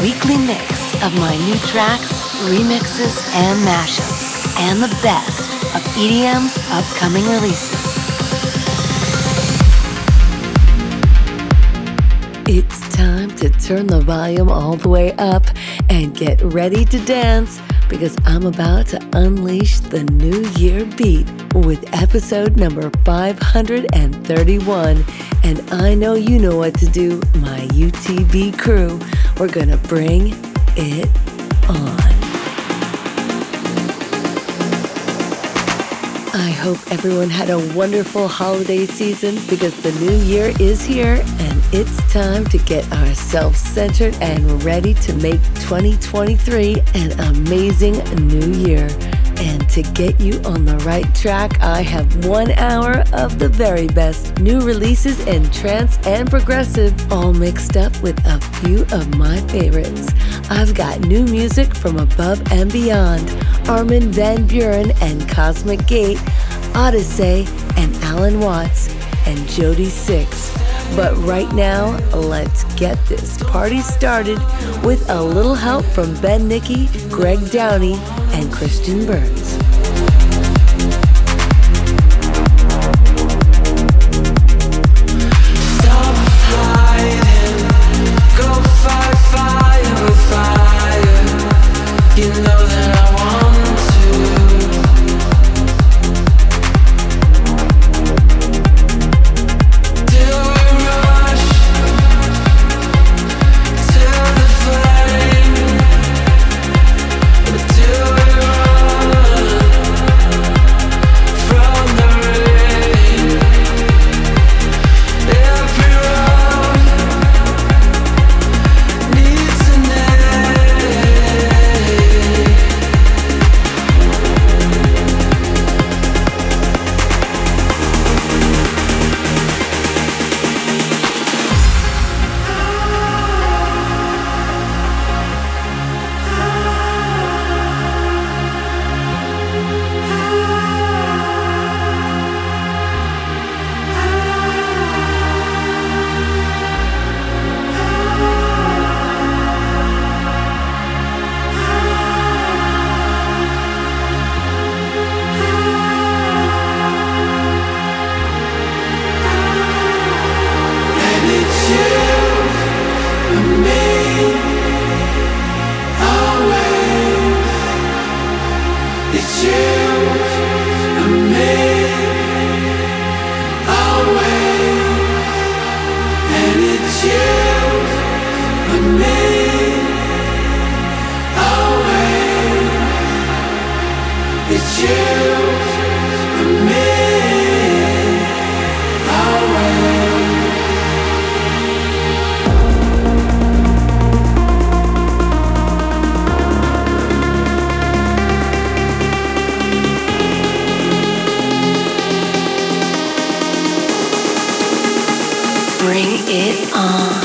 weekly mix of my new tracks, remixes, and mashups, and the best of EDM's upcoming releases. It's time to turn the volume all the way up and get ready to dance because I'm about to unleash the new year beat with episode number 531. And I know you know what to do, my UTB crew. We're gonna bring it on. I hope everyone had a wonderful holiday season because the new year is here and it's time to get ourselves centered and ready to make 2023 an amazing new year. And to get you on the right track, I have one hour of the very best new releases in trance and progressive, all mixed up with a few of my favorites. I've got new music from above and beyond Armin Van Buuren and Cosmic Gate, Odyssey and Alan Watts, and Jody Six. But right now, let's get this party started with a little help from Ben Nicky, Greg Downey, and Christian Burns. Get on. Uh,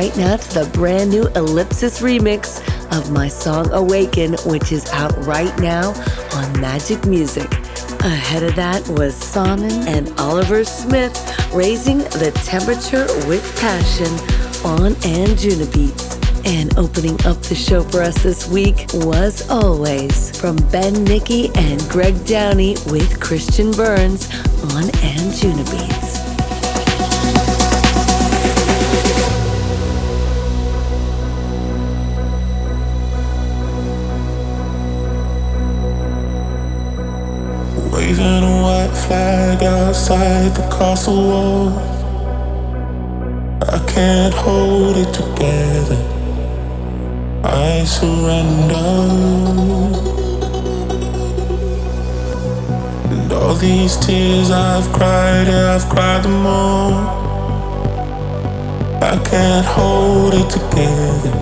right now to the brand new Ellipsis remix of my song Awaken, which is out right now on Magik Muzik. Ahead of that was Simon and Oliver Smith raising the temperature with passion on and Anjunabeats. And opening up the show for us this week was always from Ben Nicky and Greg Downey with Christian Burns on Anjunabeats. Waving flag outside the castle wall. I can't hold it together. I surrender. And all these tears I've cried, yeah, I've cried them all. I can't hold it together.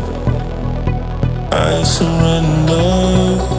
I surrender.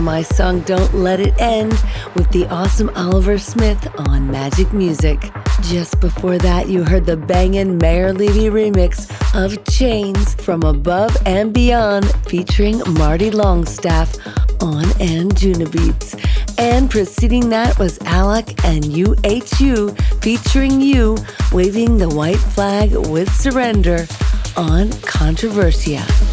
To my song Don't Let It End with the awesome Oliver Smith on Magik Muzik. Just before that, you heard the bangin' Maor Levi remix of Chains from Above and Beyond featuring Marty Longstaff on Anjunabeats. And preceding that was Alec and UHU featuring you waving the white flag with surrender on Controversia.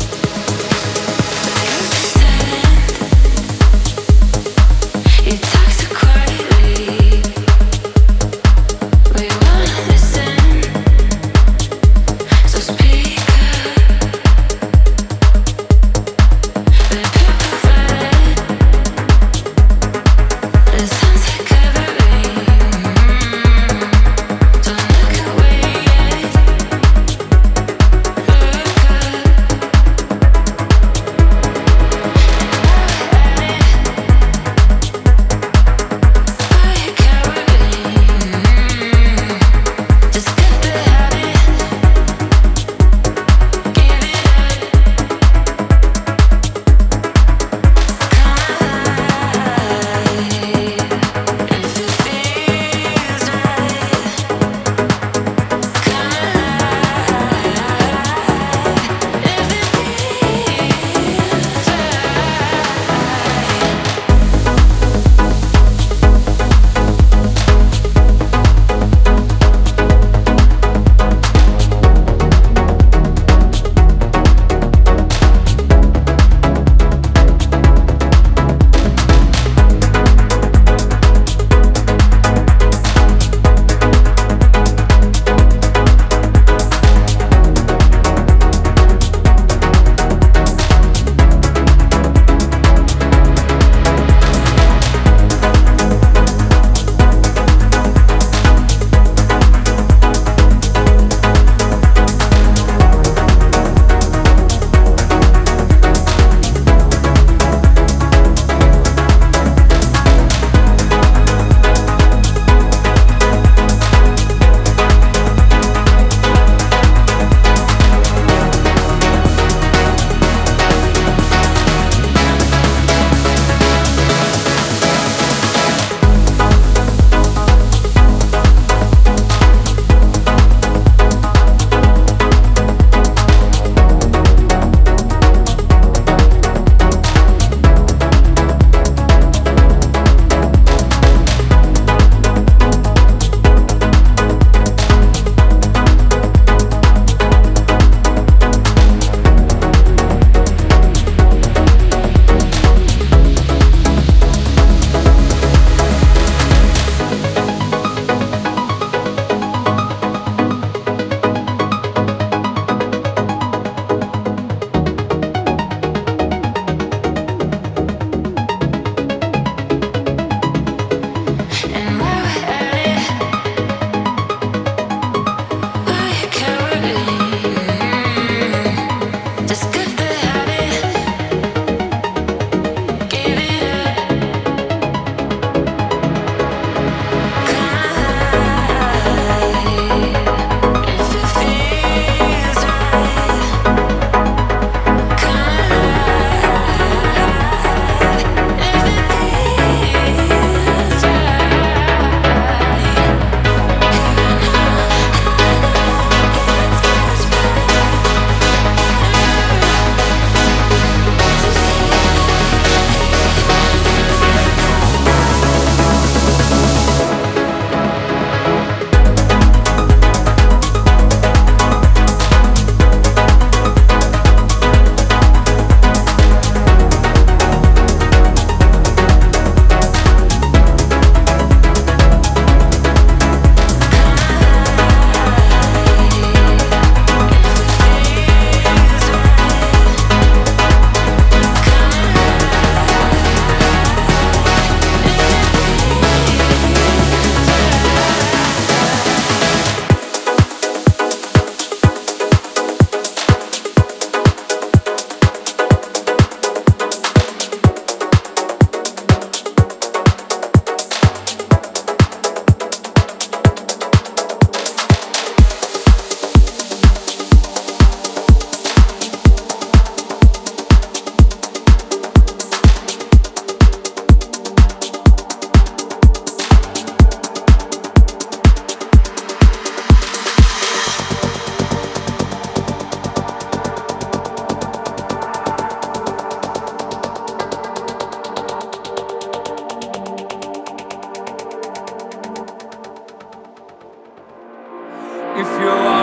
if you're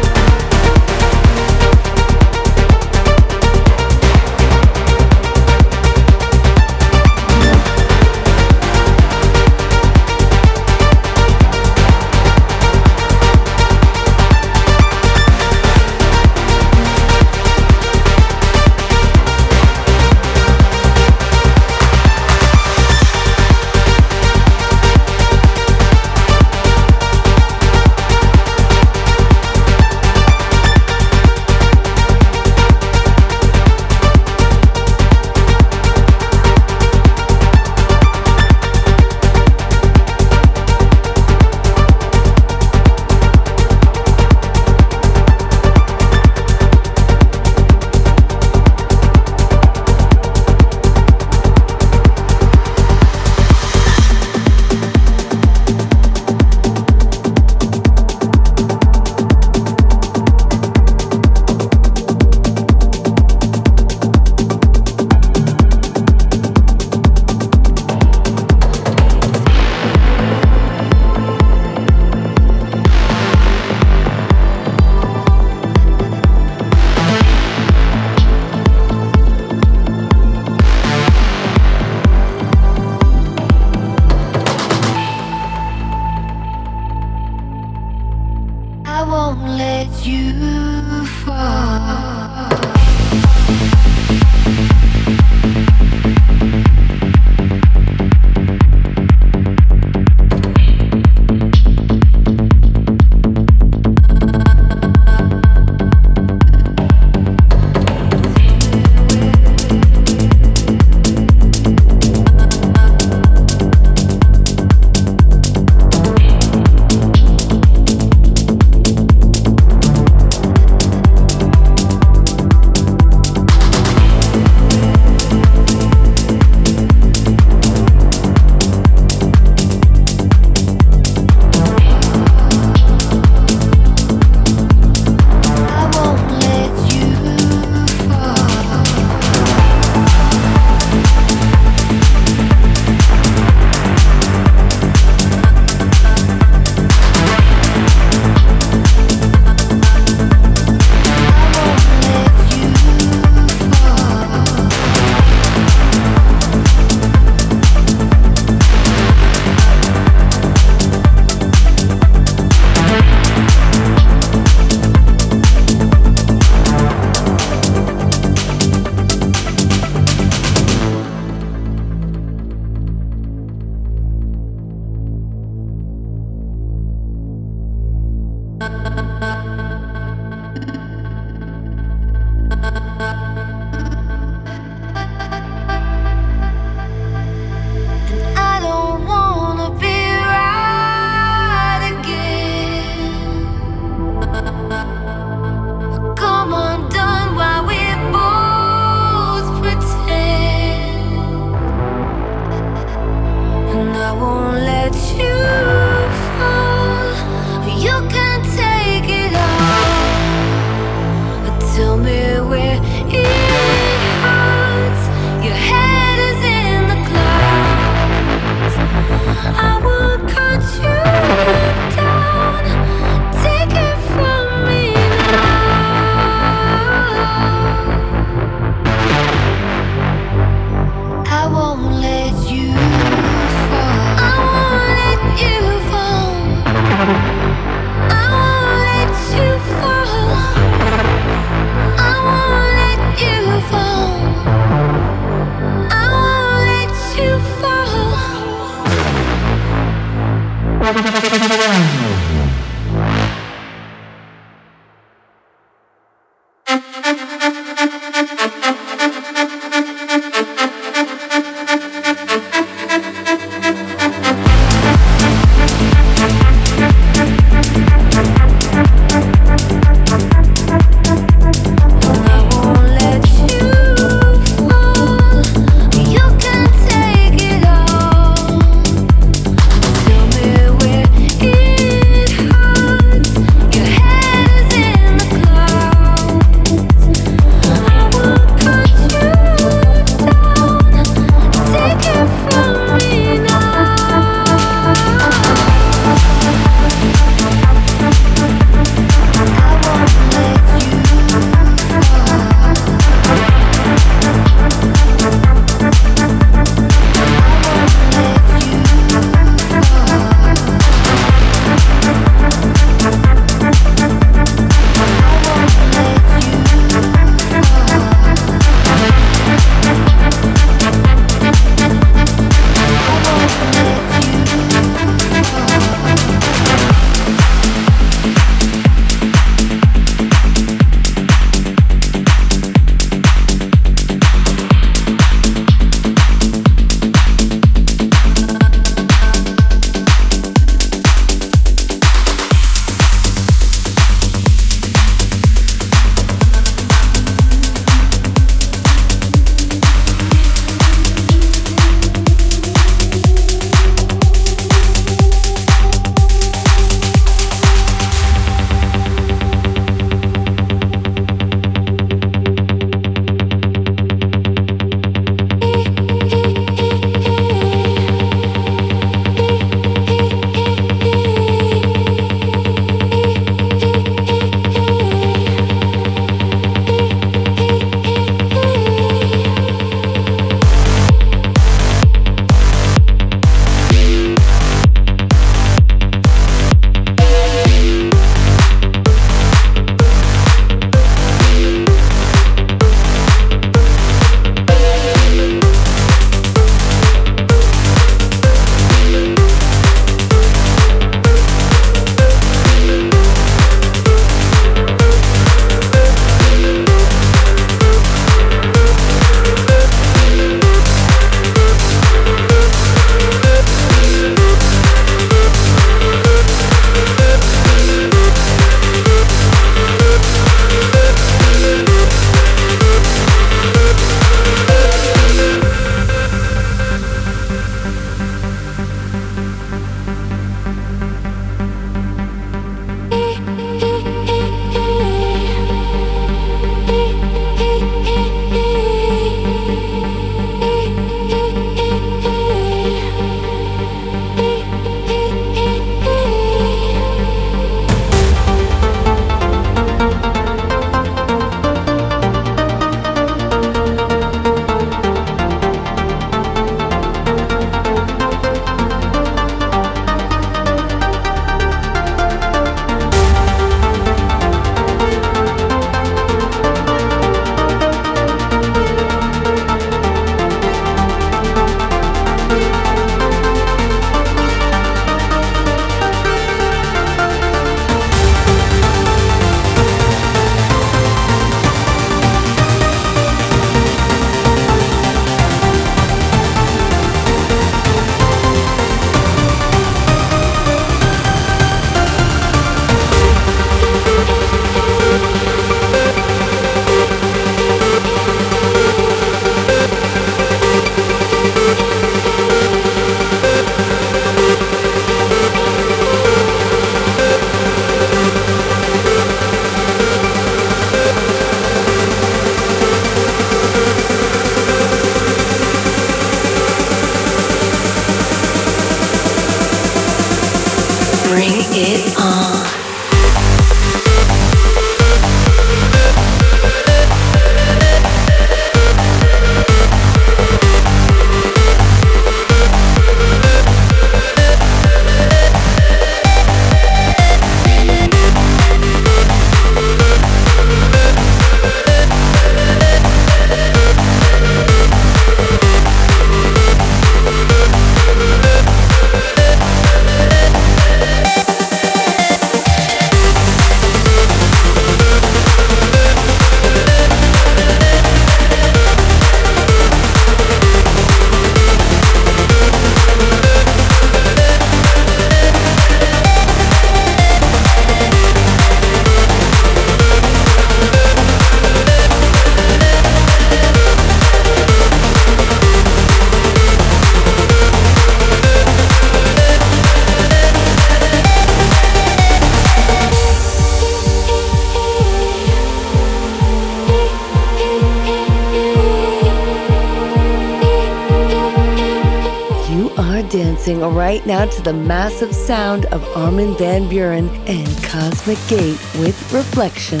right now to the massive sound of Armin van Buuren and Cosmic Gate with Reflection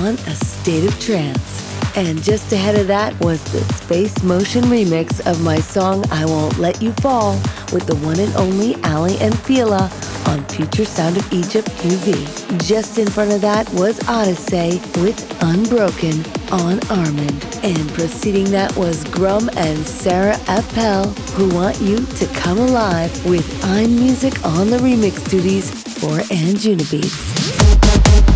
on A State of Trance. And just ahead of that was the Space Motion remix of my song I Won't Let You Fall with the one and only Aly and Fila on Future Sound of Egypt UV. Just in front of that was Odyssey with Unbroken on Armind. And preceding that was Grum and Sarah Appel who want you to come alive with I'm Music on the remix duties for Anjunabeats. to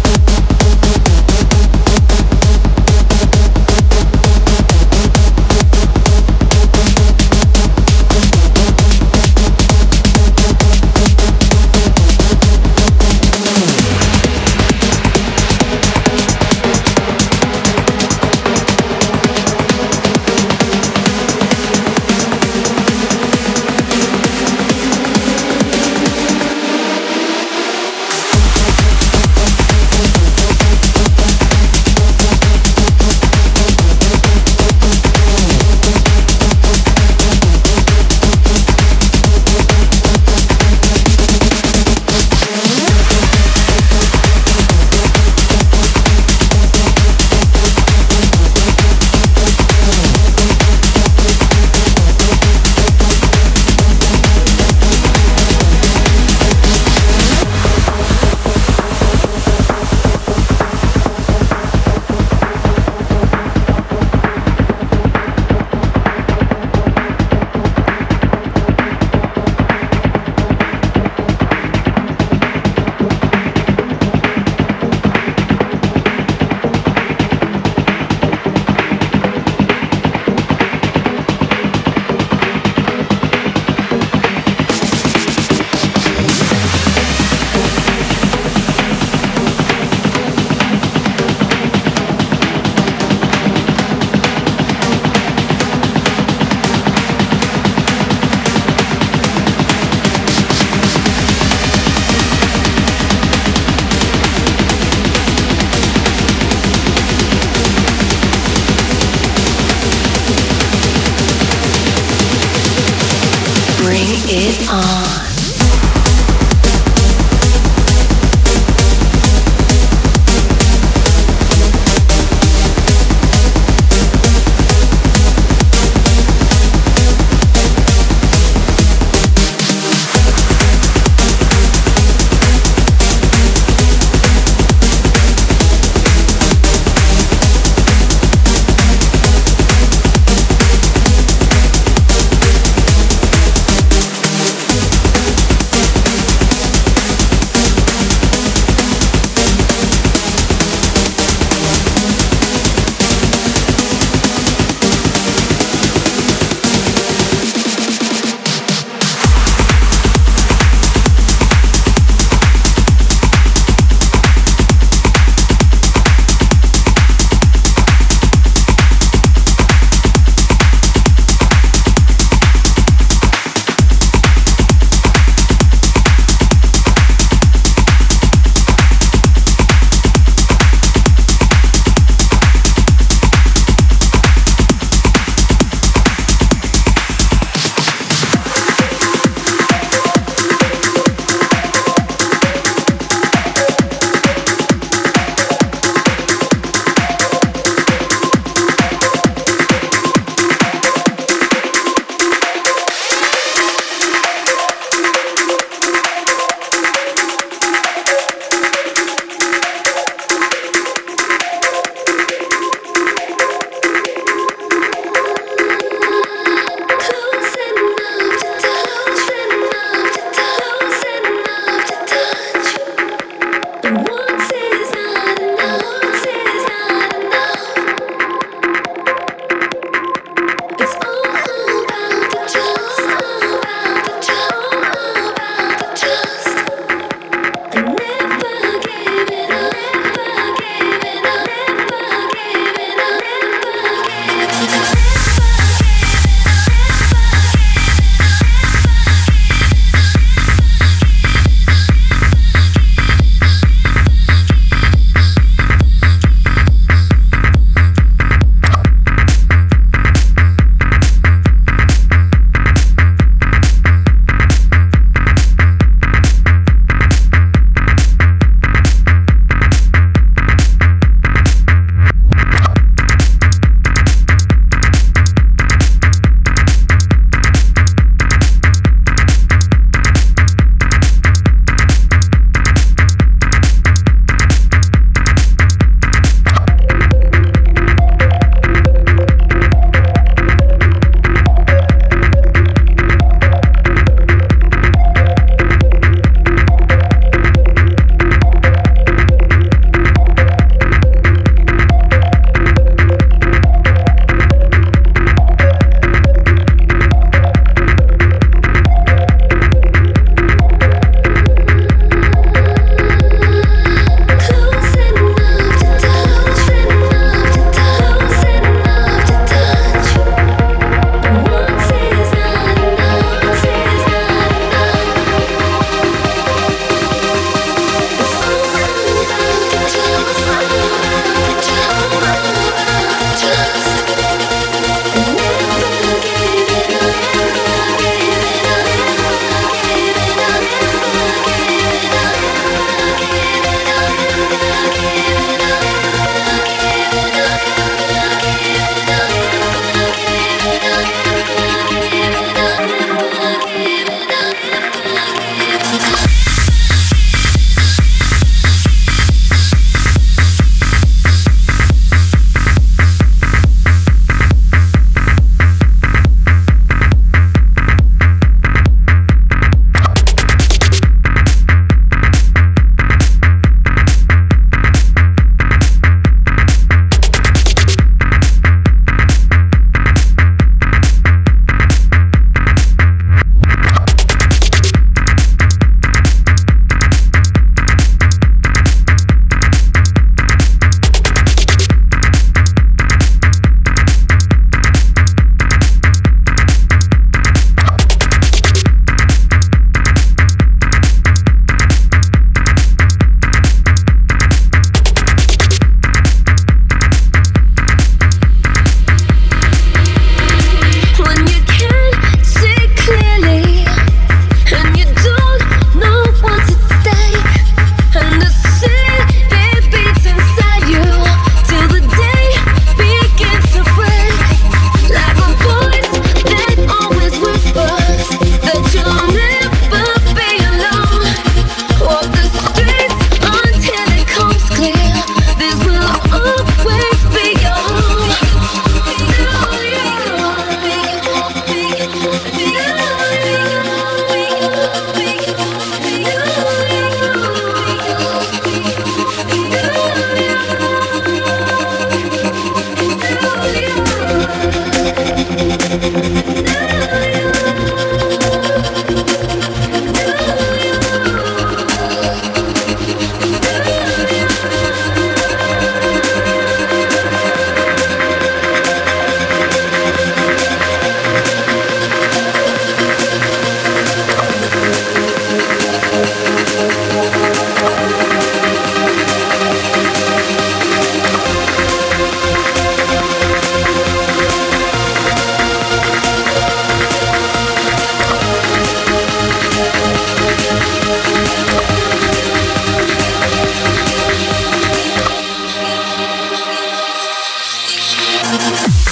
Bye.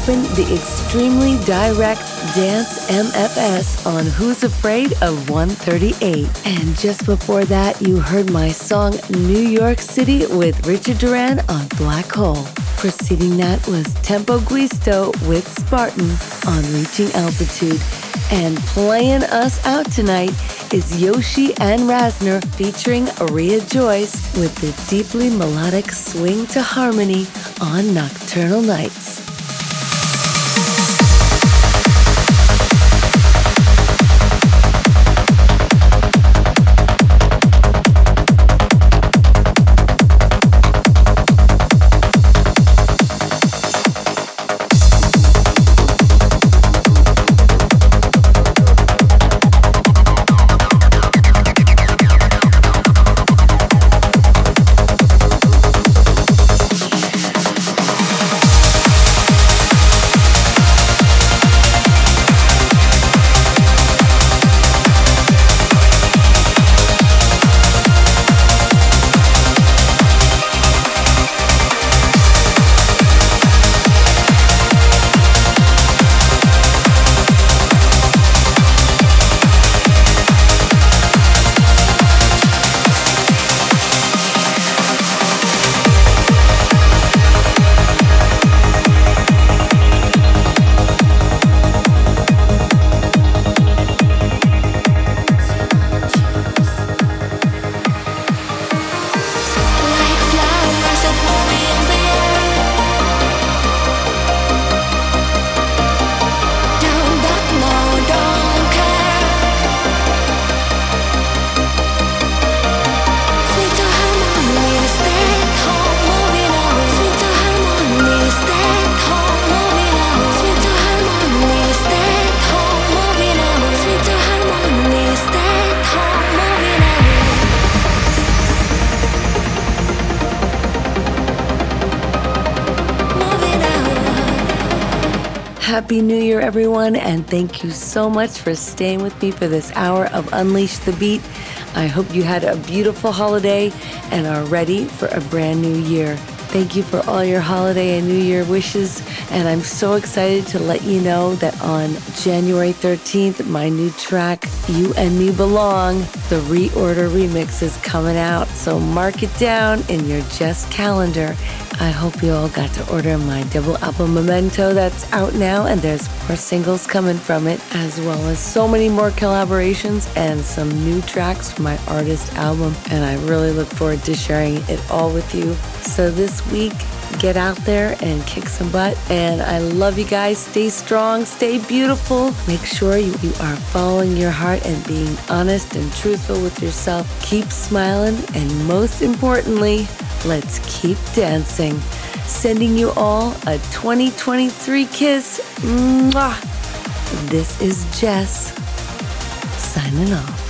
Dropping the extremely direct Dance MFS on Who's Afraid of 138. And just before that, you heard my song New York City with Richard Durand on Black Hole. Preceding that was Tempo Giusto with Spartan on Reaching Altitude. And playing us out tonight is Yoshi and Razner featuring Aria Joyce with the deeply melodic swing to harmony on Nocturnal Nights. Happy New Year, everyone, and thank you so much for staying with me for this hour of Unleash the Beat. I hope you had a beautiful holiday and are ready for a brand new year. Thank you for all your holiday and New Year wishes. And I'm so excited to let you know that on January 13th, my new track, You and Me Belong, the ReOrder remix is coming out. So mark it down in your Just calendar. I hope you all got to order my double album Memento that's out now, and there's more singles coming from it, as well as so many more collaborations and some new tracks from my artist album. And I really look forward to sharing it all with you. So this week, get out there and kick some butt. And I love you guys. Stay strong, stay beautiful. Make sure you, you are following your heart and being honest and truthful with yourself. Keep smiling, and most importantly, let's keep dancing. Sending you all a 2023 kiss. Mwah. This is Jess signing off.